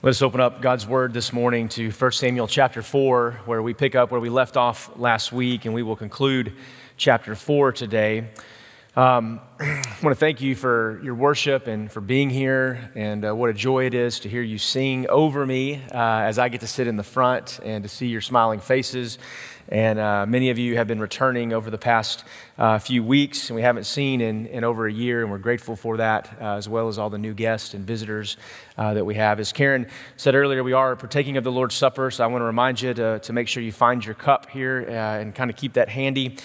Let us open up God's word this morning to 1 Samuel chapter 4, where we pick up where we left off last week, and we will conclude chapter 4 today. Um, I want to thank you for your worship and for being here, and uh, what a joy it is to hear you sing over me uh, as I get to sit in the front and to see your smiling faces. And uh, many of you have been returning over the past uh, few weeks, and we haven't seen in, in over a year, and we're grateful for that, uh, as well as all the new guests and visitors uh, that we have. As Karen said earlier, we are partaking of the Lord's Supper, so I want to remind you to, to make sure you find your cup here and kind of keep that handy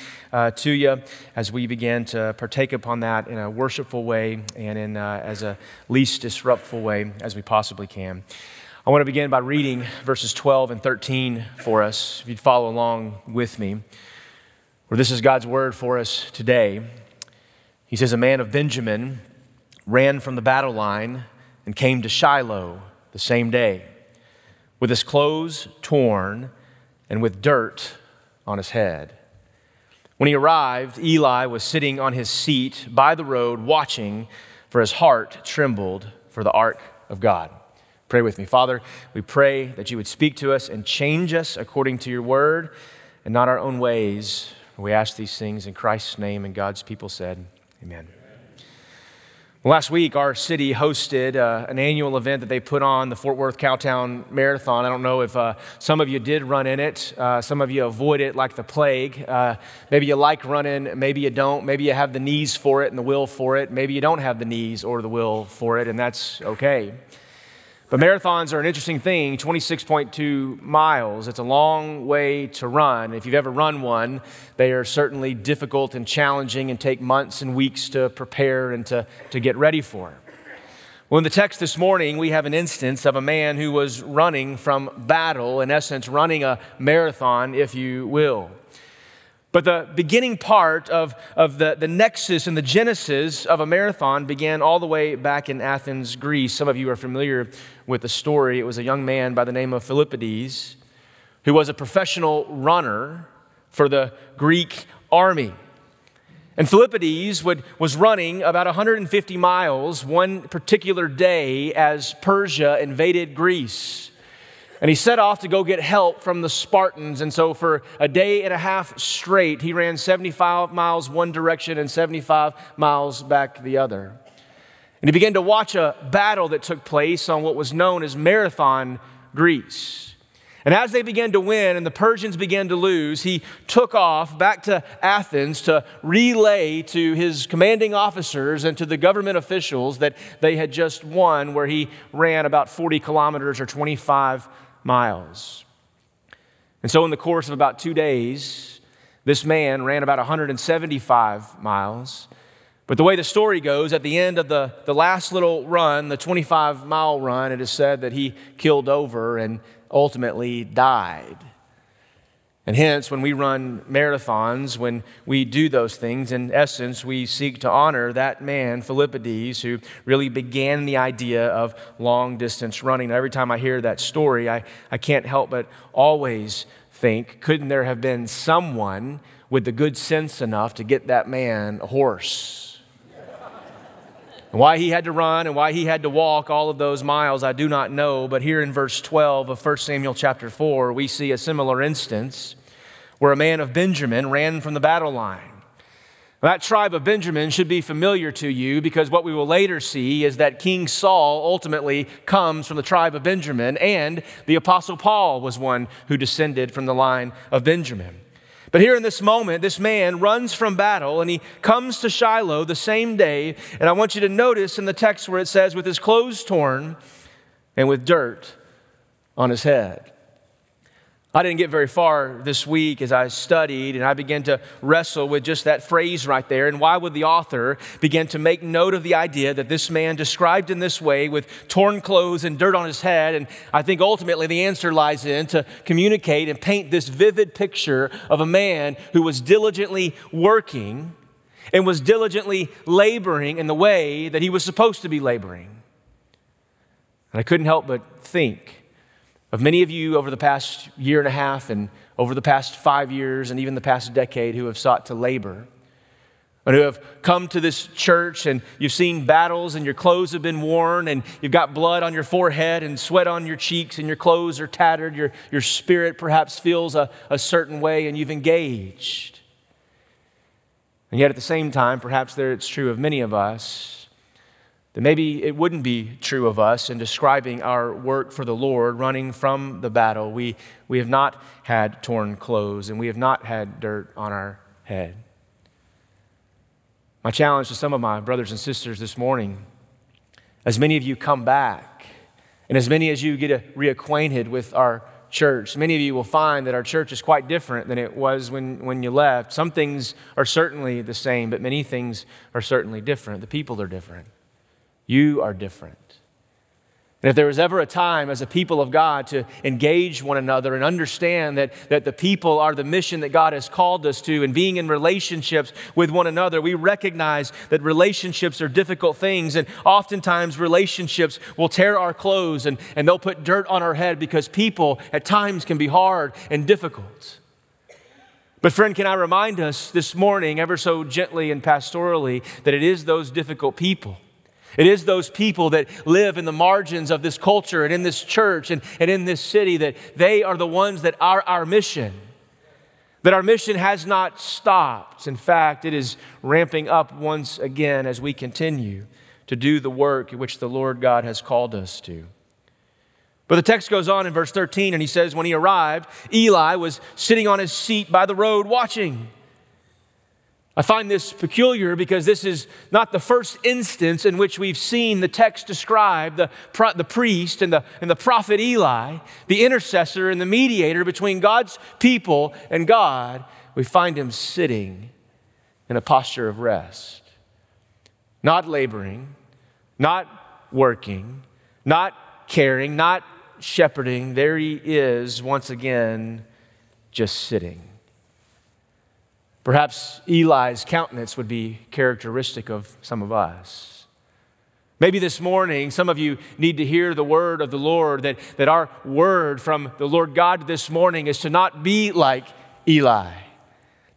to you as we begin to partake upon that in a worshipful way and in uh, as a least disruptful way as we possibly can. I want to begin by reading verses 12 and 13 for us, if you'd follow along with me, where this is God's word for us today. He says, A man of Benjamin ran from the battle line and came to Shiloh the same day, with his clothes torn and with dirt on his head. When he arrived, Eli was sitting on his seat by the road watching, for his heart trembled for the ark of God. Pray with me. Father, we pray that you would speak to us and change us according to your word and not our own ways. We ask these things in Christ's name, and God's people said, Amen. Last week, our city hosted uh, an annual event that they put on, the Fort Worth Cowtown Marathon. I don't know if uh, some of you did run in it, uh, some of you avoid it like the plague. Uh, maybe you like running, maybe you don't. Maybe you have the knees for it and the will for it. Maybe you don't have the knees or the will for it, and that's okay. But marathons are an interesting thing 26.2 miles. It's a long way to run. If you've ever run one, they are certainly difficult and challenging and take months and weeks to prepare and to, to get ready for. Well, in the text this morning, we have an instance of a man who was running from battle, in essence, running a marathon, if you will. But the beginning part of, of the, the nexus and the genesis of a marathon began all the way back in Athens, Greece. Some of you are familiar with the story. It was a young man by the name of Philippides who was a professional runner for the Greek army. And Philippides would, was running about 150 miles one particular day as Persia invaded Greece. And he set off to go get help from the Spartans. And so, for a day and a half straight, he ran 75 miles one direction and 75 miles back the other. And he began to watch a battle that took place on what was known as Marathon Greece. And as they began to win and the Persians began to lose, he took off back to Athens to relay to his commanding officers and to the government officials that they had just won, where he ran about 40 kilometers or 25 miles. And so, in the course of about two days, this man ran about 175 miles. But the way the story goes, at the end of the, the last little run, the 25 mile run, it is said that he killed over and ultimately died. And hence, when we run marathons, when we do those things, in essence, we seek to honor that man, Philippides, who really began the idea of long distance running. Every time I hear that story, I, I can't help but always think couldn't there have been someone with the good sense enough to get that man a horse? And why he had to run and why he had to walk all of those miles, I do not know. But here in verse 12 of 1 Samuel chapter 4, we see a similar instance where a man of Benjamin ran from the battle line. That tribe of Benjamin should be familiar to you because what we will later see is that King Saul ultimately comes from the tribe of Benjamin, and the Apostle Paul was one who descended from the line of Benjamin. But here in this moment, this man runs from battle and he comes to Shiloh the same day. And I want you to notice in the text where it says, with his clothes torn and with dirt on his head. I didn't get very far this week as I studied and I began to wrestle with just that phrase right there. And why would the author begin to make note of the idea that this man described in this way with torn clothes and dirt on his head? And I think ultimately the answer lies in to communicate and paint this vivid picture of a man who was diligently working and was diligently laboring in the way that he was supposed to be laboring. And I couldn't help but think of many of you over the past year and a half and over the past five years and even the past decade who have sought to labor. and who have come to this church and you've seen battles and your clothes have been worn and you've got blood on your forehead and sweat on your cheeks and your clothes are tattered, your, your spirit perhaps feels a, a certain way and you've engaged. And yet at the same time, perhaps there it's true of many of us, that maybe it wouldn't be true of us in describing our work for the Lord, running from the battle. We, we have not had torn clothes and we have not had dirt on our head. My challenge to some of my brothers and sisters this morning, as many of you come back, and as many as you get reacquainted with our church, many of you will find that our church is quite different than it was when, when you left. Some things are certainly the same, but many things are certainly different. The people are different. You are different. And if there was ever a time as a people of God to engage one another and understand that, that the people are the mission that God has called us to, and being in relationships with one another, we recognize that relationships are difficult things. And oftentimes, relationships will tear our clothes and, and they'll put dirt on our head because people at times can be hard and difficult. But, friend, can I remind us this morning, ever so gently and pastorally, that it is those difficult people it is those people that live in the margins of this culture and in this church and, and in this city that they are the ones that are our mission. That our mission has not stopped. In fact, it is ramping up once again as we continue to do the work which the Lord God has called us to. But the text goes on in verse 13, and he says, When he arrived, Eli was sitting on his seat by the road watching. I find this peculiar because this is not the first instance in which we've seen the text describe the, the priest and the, and the prophet Eli, the intercessor and the mediator between God's people and God. We find him sitting in a posture of rest, not laboring, not working, not caring, not shepherding. There he is once again, just sitting. Perhaps Eli's countenance would be characteristic of some of us. Maybe this morning, some of you need to hear the word of the Lord, that, that our word from the Lord God this morning is to not be like Eli,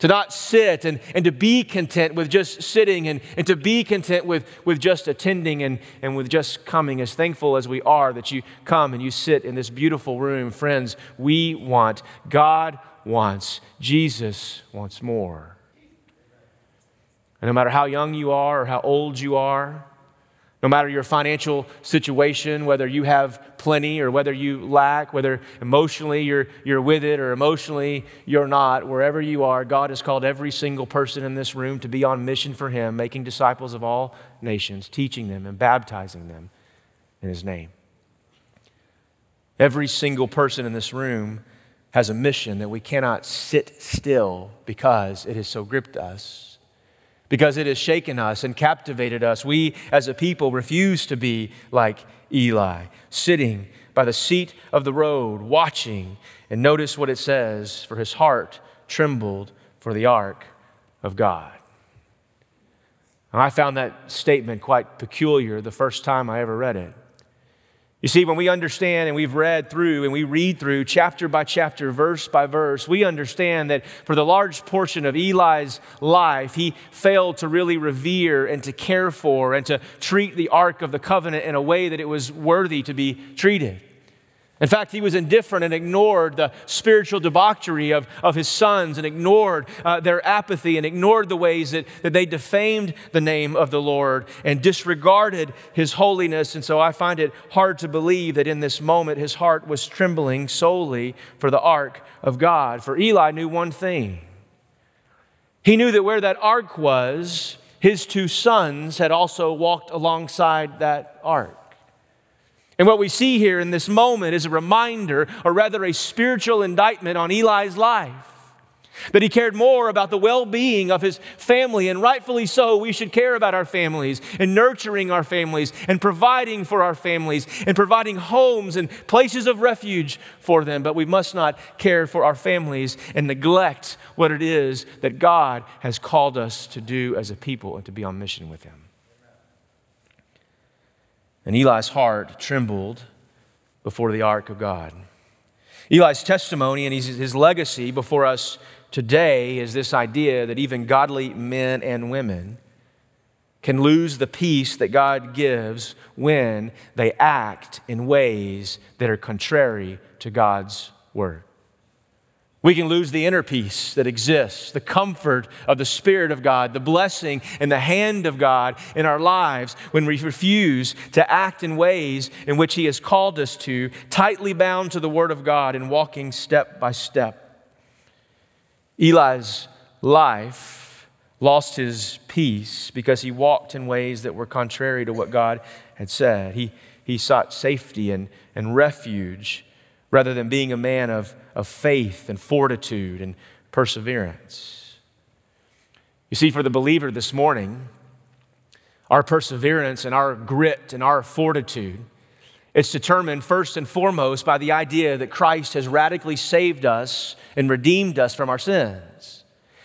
to not sit and, and to be content with just sitting and, and to be content with, with just attending and, and with just coming. As thankful as we are that you come and you sit in this beautiful room, friends, we want God wants. Jesus wants more. And no matter how young you are or how old you are, no matter your financial situation, whether you have plenty or whether you lack, whether emotionally you're, you're with it or emotionally you're not, wherever you are, God has called every single person in this room to be on mission for Him, making disciples of all nations, teaching them and baptizing them in His name. Every single person in this room has a mission that we cannot sit still because it has so gripped us, because it has shaken us and captivated us. We, as a people, refuse to be like Eli, sitting by the seat of the road, watching. And notice what it says for his heart trembled for the ark of God. And I found that statement quite peculiar the first time I ever read it. You see, when we understand and we've read through and we read through chapter by chapter, verse by verse, we understand that for the large portion of Eli's life, he failed to really revere and to care for and to treat the Ark of the Covenant in a way that it was worthy to be treated. In fact, he was indifferent and ignored the spiritual debauchery of, of his sons and ignored uh, their apathy and ignored the ways that, that they defamed the name of the Lord and disregarded his holiness. And so I find it hard to believe that in this moment his heart was trembling solely for the ark of God. For Eli knew one thing he knew that where that ark was, his two sons had also walked alongside that ark. And what we see here in this moment is a reminder, or rather a spiritual indictment on Eli's life. That he cared more about the well being of his family, and rightfully so, we should care about our families and nurturing our families and providing for our families and providing homes and places of refuge for them. But we must not care for our families and neglect what it is that God has called us to do as a people and to be on mission with Him. And Eli's heart trembled before the ark of God. Eli's testimony and his, legacy before us today is this idea that even godly men and women can lose the peace that God gives when they act in ways that are contrary to God's word. We can lose the inner peace that exists, the comfort of the Spirit of God, the blessing and the hand of God in our lives when we refuse to act in ways in which He has called us to, tightly bound to the Word of God and walking step by step. Eli's life lost his peace because he walked in ways that were contrary to what God had said. He, he sought safety and, and refuge rather than being a man of, of faith and fortitude and perseverance. You see, for the believer this morning, our perseverance and our grit and our fortitude it's determined first and foremost by the idea that Christ has radically saved us and redeemed us from our sins.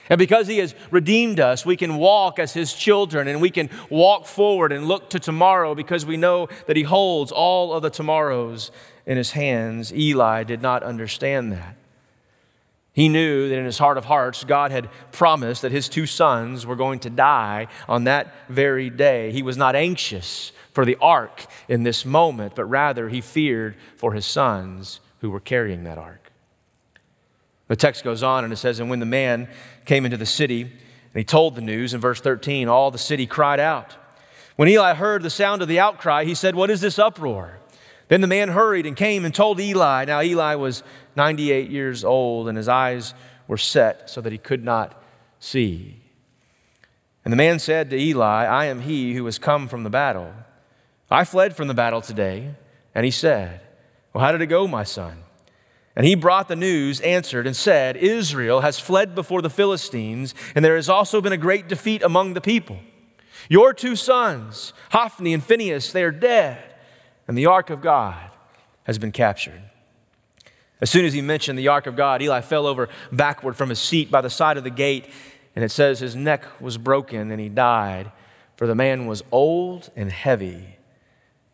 And because He has redeemed us, we can walk as His children and we can walk forward and look to tomorrow because we know that He holds all of the tomorrows in his hands. Eli did not understand that. He knew that in his heart of hearts, God had promised that his two sons were going to die on that very day. He was not anxious for the ark in this moment, but rather he feared for his sons who were carrying that ark. The text goes on and it says, And when the man came into the city and he told the news in verse 13, all the city cried out. When Eli heard the sound of the outcry, he said, What is this uproar? Then the man hurried and came and told Eli. Now, Eli was 98 years old, and his eyes were set so that he could not see. And the man said to Eli, I am he who has come from the battle. I fled from the battle today. And he said, Well, how did it go, my son? And he brought the news, answered, and said, Israel has fled before the Philistines, and there has also been a great defeat among the people. Your two sons, Hophni and Phinehas, they are dead and the ark of God has been captured. As soon as he mentioned the ark of God, Eli fell over backward from his seat by the side of the gate, and it says his neck was broken and he died, for the man was old and heavy,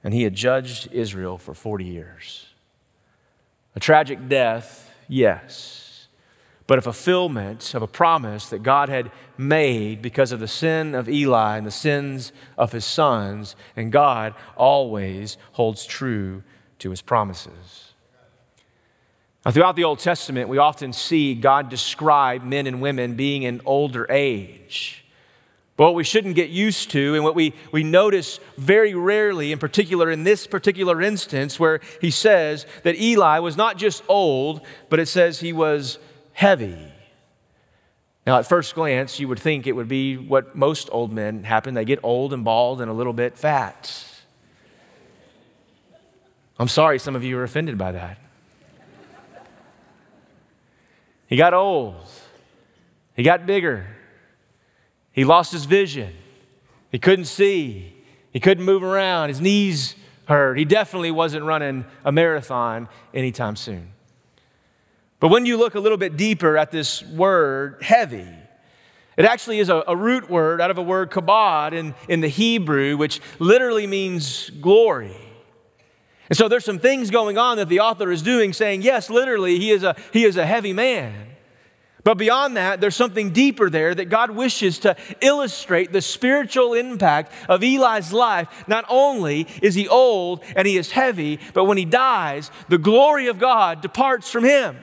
and he had judged Israel for 40 years. A tragic death, yes but a fulfillment of a promise that God had made because of the sin of Eli and the sins of his sons. And God always holds true to his promises. Now, throughout the Old Testament, we often see God describe men and women being in older age. But what we shouldn't get used to, and what we, we notice very rarely, in particular in this particular instance, where he says that Eli was not just old, but it says he was heavy. Now, at first glance, you would think it would be what most old men happen. They get old and bald and a little bit fat. I'm sorry some of you are offended by that. He got old. He got bigger. He lost his vision. He couldn't see. He couldn't move around. His knees hurt. He definitely wasn't running a marathon anytime soon. But when you look a little bit deeper at this word, heavy, it actually is a, a, root word out of a word kabod in, in the Hebrew, which literally means glory. And so there's some things going on that the author is doing, saying, yes, literally, he is a, he is a heavy man. But beyond that, there's something deeper there that God wishes to illustrate the spiritual impact of Eli's life. Not only is he old and he is heavy, but when he dies, the glory of God departs from him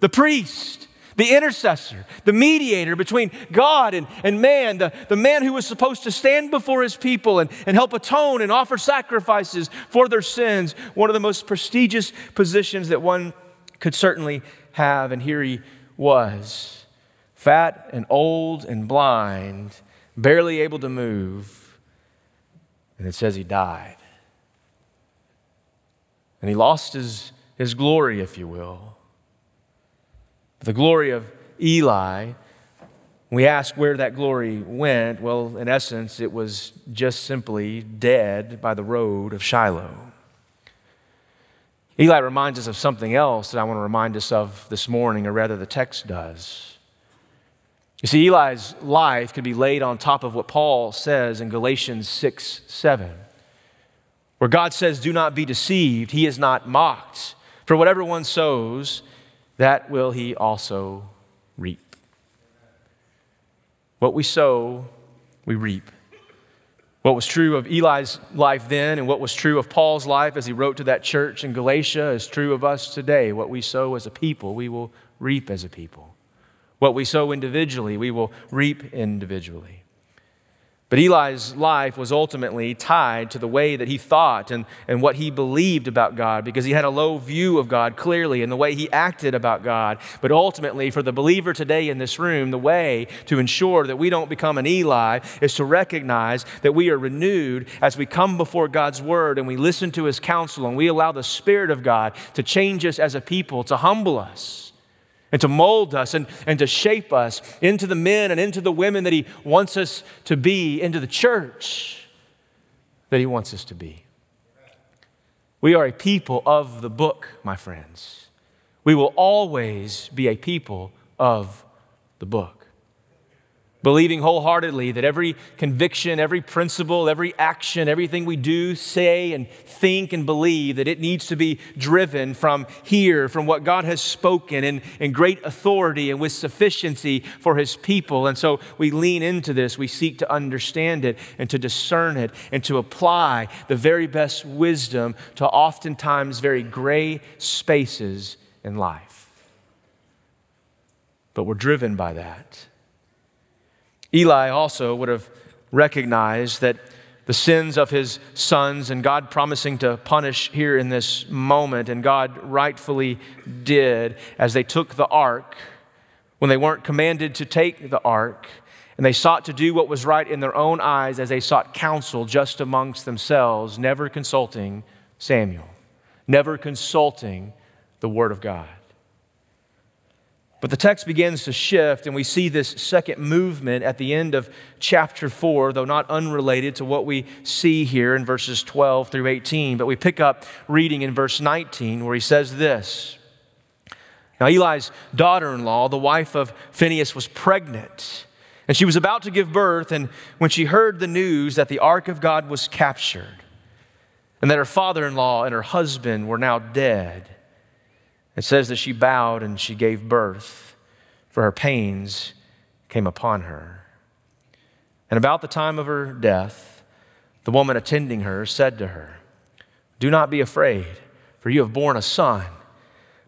the priest, the intercessor, the mediator between God and, and man, the, the man who was supposed to stand before his people and, and help atone and offer sacrifices for their sins, one of the most prestigious positions that one could certainly have. And here he was, fat and old and blind, barely able to move. And it says he died. And he lost his, his glory, if you will. The glory of Eli, we ask where that glory went. Well, in essence, it was just simply dead by the road of Shiloh. Eli reminds us of something else that I want to remind us of this morning, or rather, the text does. You see, Eli's life could be laid on top of what Paul says in Galatians 6 7, where God says, Do not be deceived, he is not mocked. For whatever one sows, that will he also reap. What we sow, we reap. What was true of Eli's life then and what was true of Paul's life as he wrote to that church in Galatia is true of us today. What we sow as a people, we will reap as a people. What we sow individually, we will reap individually. But Eli's life was ultimately tied to the way that he thought and, and what he believed about God because he had a low view of God clearly and the way he acted about God. But ultimately, for the believer today in this room, the way to ensure that we don't become an Eli is to recognize that we are renewed as we come before God's word and we listen to his counsel and we allow the Spirit of God to change us as a people, to humble us and to mold us and, and to shape us into the men and into the women that He wants us to be, into the church that He wants us to be. We are a people of the book, my friends. We will always be a people of the book believing wholeheartedly that every conviction, every principle, every action, everything we do, say, and think and believe, that it needs to be driven from here, from what God has spoken in, in great authority and with sufficiency for His people. And so we lean into this. We seek to understand it and to discern it and to apply the very best wisdom to oftentimes very gray spaces in life. But we're driven by that Eli also would have recognized that the sins of his sons and God promising to punish here in this moment, and God rightfully did as they took the ark when they weren't commanded to take the ark. And they sought to do what was right in their own eyes as they sought counsel just amongst themselves, never consulting Samuel, never consulting the Word of God. But the text begins to shift, and we see this second movement at the end of chapter 4, though not unrelated to what we see here in verses 12 through 18. But we pick up reading in verse 19, where he says this Now, Eli's daughter in law, the wife of Phinehas, was pregnant, and she was about to give birth. And when she heard the news that the ark of God was captured, and that her father in law and her husband were now dead, it says that she bowed and she gave birth, for her pains came upon her. And about the time of her death, the woman attending her said to her, Do not be afraid, for you have borne a son.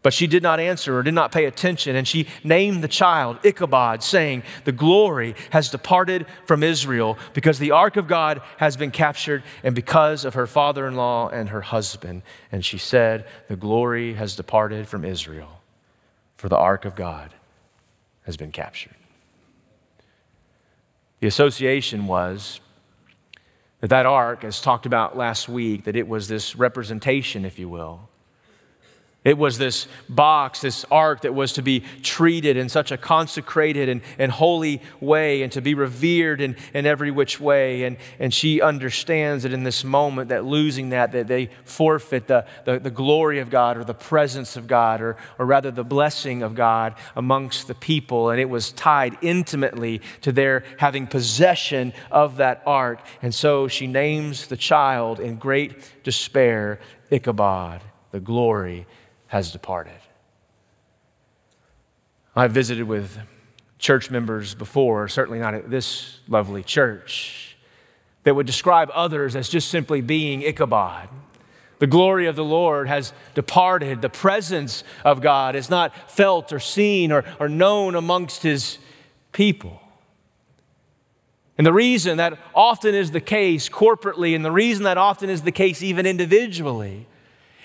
But she did not answer or did not pay attention, and she named the child Ichabod, saying, The glory has departed from Israel because the ark of God has been captured, and because of her father in law and her husband. And she said, The glory has departed from Israel, for the ark of God has been captured. The association was that that ark, as talked about last week, that it was this representation, if you will, it was this box, this ark that was to be treated in such a consecrated and, and holy way and to be revered in, in every which way. And, and she understands that in this moment that losing that, that they forfeit the, the, the glory of God or the presence of God or, or rather the blessing of God amongst the people. And it was tied intimately to their having possession of that ark. And so she names the child in great despair Ichabod, the glory has departed. I've visited with church members before, certainly not at this lovely church, that would describe others as just simply being Ichabod. The glory of the Lord has departed. The presence of God is not felt or seen or, or known amongst his people. And the reason that often is the case corporately, and the reason that often is the case even individually,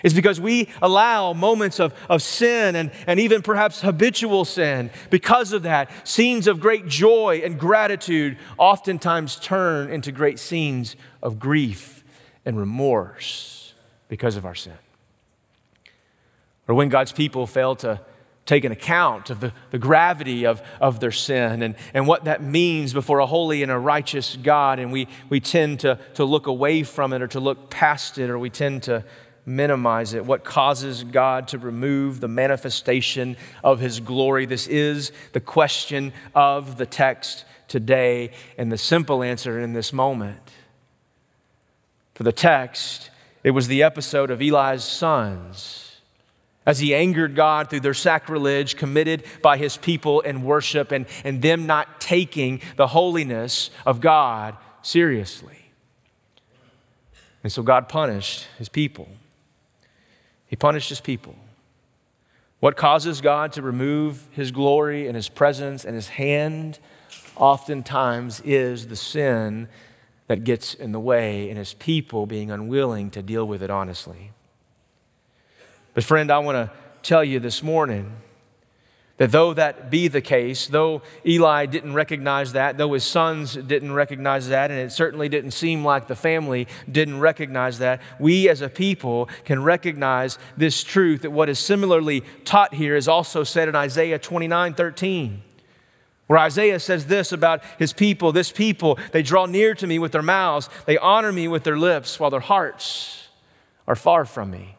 is because we allow moments of, of sin and, and even perhaps habitual sin. Because of that, scenes of great joy and gratitude oftentimes turn into great scenes of grief and remorse because of our sin. Or when God's people fail to take an account of the, the gravity of, of their sin and, and what that means before a holy and a righteous God, and we, we tend to, to look away from it or to look past it, or we tend to minimize it. What causes God to remove the manifestation of His glory? This is the question of the text today, and the simple answer in this moment. For the text, it was the episode of Eli's sons as he angered God through their sacrilege committed by his people in worship and, and them not taking the holiness of God seriously. And so God punished his people. He punished his people. What causes God to remove his glory and his presence and his hand oftentimes is the sin that gets in the way and his people being unwilling to deal with it honestly. But, friend, I want to tell you this morning that though that be the case, though Eli didn't recognize that, though his sons didn't recognize that, and it certainly didn't seem like the family didn't recognize that, we as a people can recognize this truth that what is similarly taught here is also said in Isaiah 29 13. Where Isaiah says this about his people this people, they draw near to me with their mouths, they honor me with their lips, while their hearts are far from me.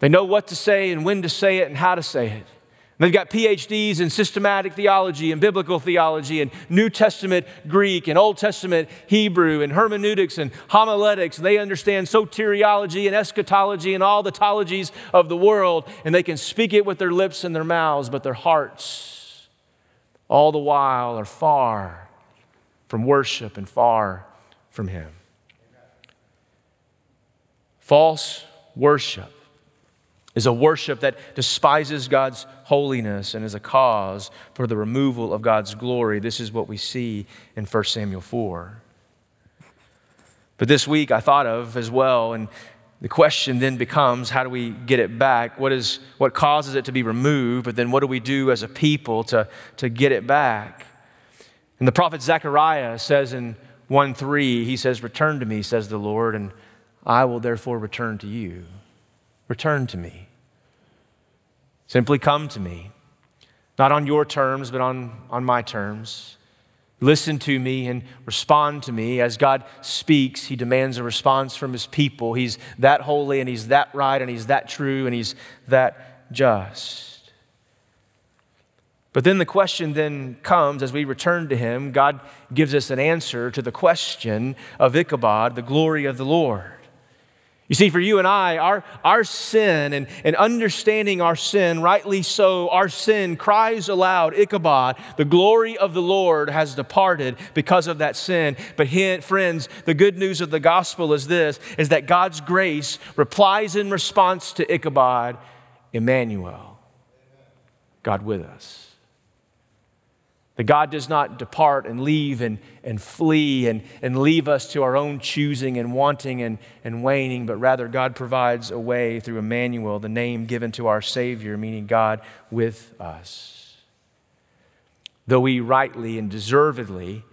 They know what to say and when to say it and how to say it. They've got PhDs in systematic theology and biblical theology and New Testament Greek and Old Testament Hebrew and hermeneutics and homiletics. They understand soteriology and eschatology and all the tologies of the world, and they can speak it with their lips and their mouths, but their hearts, all the while, are far from worship and far from Him. False worship is a worship that despises God's holiness and is a cause for the removal of God's glory. This is what we see in 1 Samuel 4. But this week I thought of as well, and the question then becomes how do we get it back? What, is, what causes it to be removed? But then what do we do as a people to, to get it back? And the prophet Zechariah says in 1 3, he says, Return to me, says the Lord, and I will therefore return to you. Return to me. Simply come to me, not on your terms, but on, on my terms. Listen to me and respond to me. As God speaks, He demands a response from His people. He's that holy and He's that right and He's that true and He's that just. But then the question then comes as we return to Him, God gives us an answer to the question of Ichabod, the glory of the Lord. You see, for you and I, our, our sin and, and understanding our sin, rightly so, our sin cries aloud, Ichabod, the glory of the Lord has departed because of that sin. But friends, the good news of the gospel is this, is that God's grace replies in response to Ichabod, Emmanuel, God with us. That God does not depart and leave and, and flee and, and leave us to our own choosing and wanting and, and waning, but rather God provides a way through Emmanuel, the name given to our Savior, meaning God with us. Though we rightly and deservedly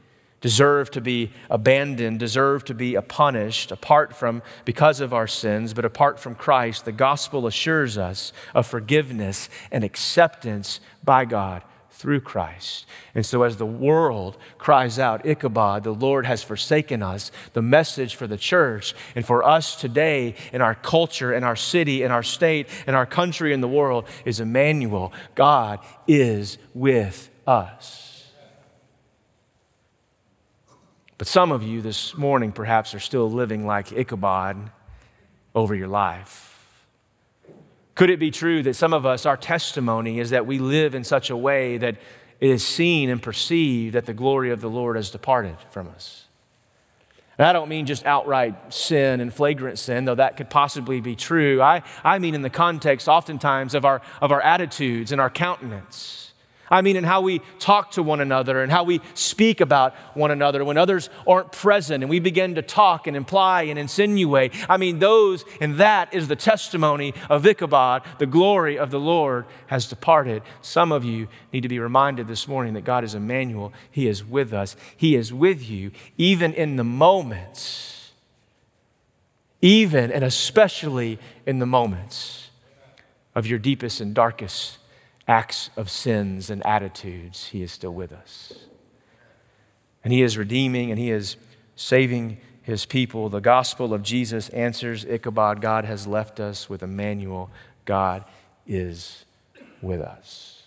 deserve to be abandoned, deserve to be punished apart from because of our sins, but apart from Christ, the gospel assures us of forgiveness and acceptance by God through Christ. And so, as the world cries out, Ichabod, the Lord has forsaken us, the message for the church and for us today in our culture, in our city, in our state, in our country, in the world is Emmanuel. God is with us. But some of you this morning perhaps are still living like Ichabod over your life. Could it be true that some of us, our testimony is that we live in such a way that it is seen and perceived that the glory of the Lord has departed from us? And I don't mean just outright sin and flagrant sin, though that could possibly be true. I, I mean in the context, oftentimes, of our, of our attitudes and our countenance. I mean, in how we talk to one another and how we speak about one another when others aren't present and we begin to talk and imply and insinuate. I mean, those and that is the testimony of Ichabod. The glory of the Lord has departed. Some of you need to be reminded this morning that God is Emmanuel. He is with us, He is with you, even in the moments, even and especially in the moments of your deepest and darkest acts of sins and attitudes, He is still with us. And He is redeeming and He is saving His people. The gospel of Jesus answers Ichabod God has left us with Emmanuel. God is with us.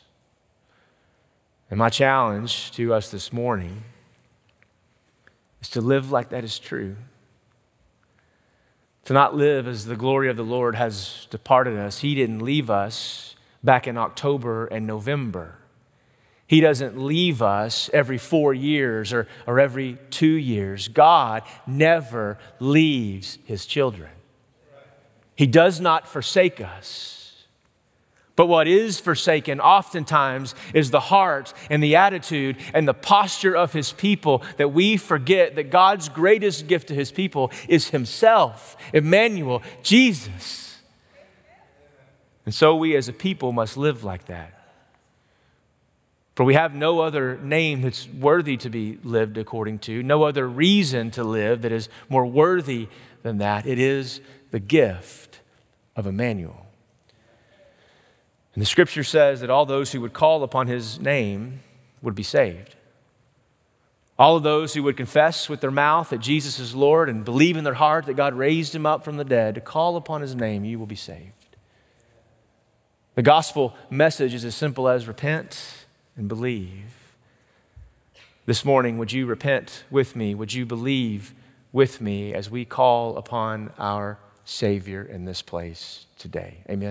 And my challenge to us this morning is to live like that is true. to not live as the glory of the Lord has departed us. He didn't leave us back in October and November. He doesn't leave us every four years or, or every two years. God never leaves his children. He does not forsake us. But what is forsaken oftentimes is the heart and the attitude and the posture of his people that we forget that God's greatest gift to his people is himself, Emmanuel, Jesus. And so we as a people must live like that. For we have no other name that's worthy to be lived according to, no other reason to live that is more worthy than that. It is the gift of Emmanuel. And the scripture says that all those who would call upon his name would be saved. All of those who would confess with their mouth that Jesus is Lord and believe in their heart that God raised him up from the dead, to call upon his name, you will be saved. The gospel message is as simple as repent and believe. This morning, would you repent with me? Would you believe with me as we call upon our Savior in this place today? Amen.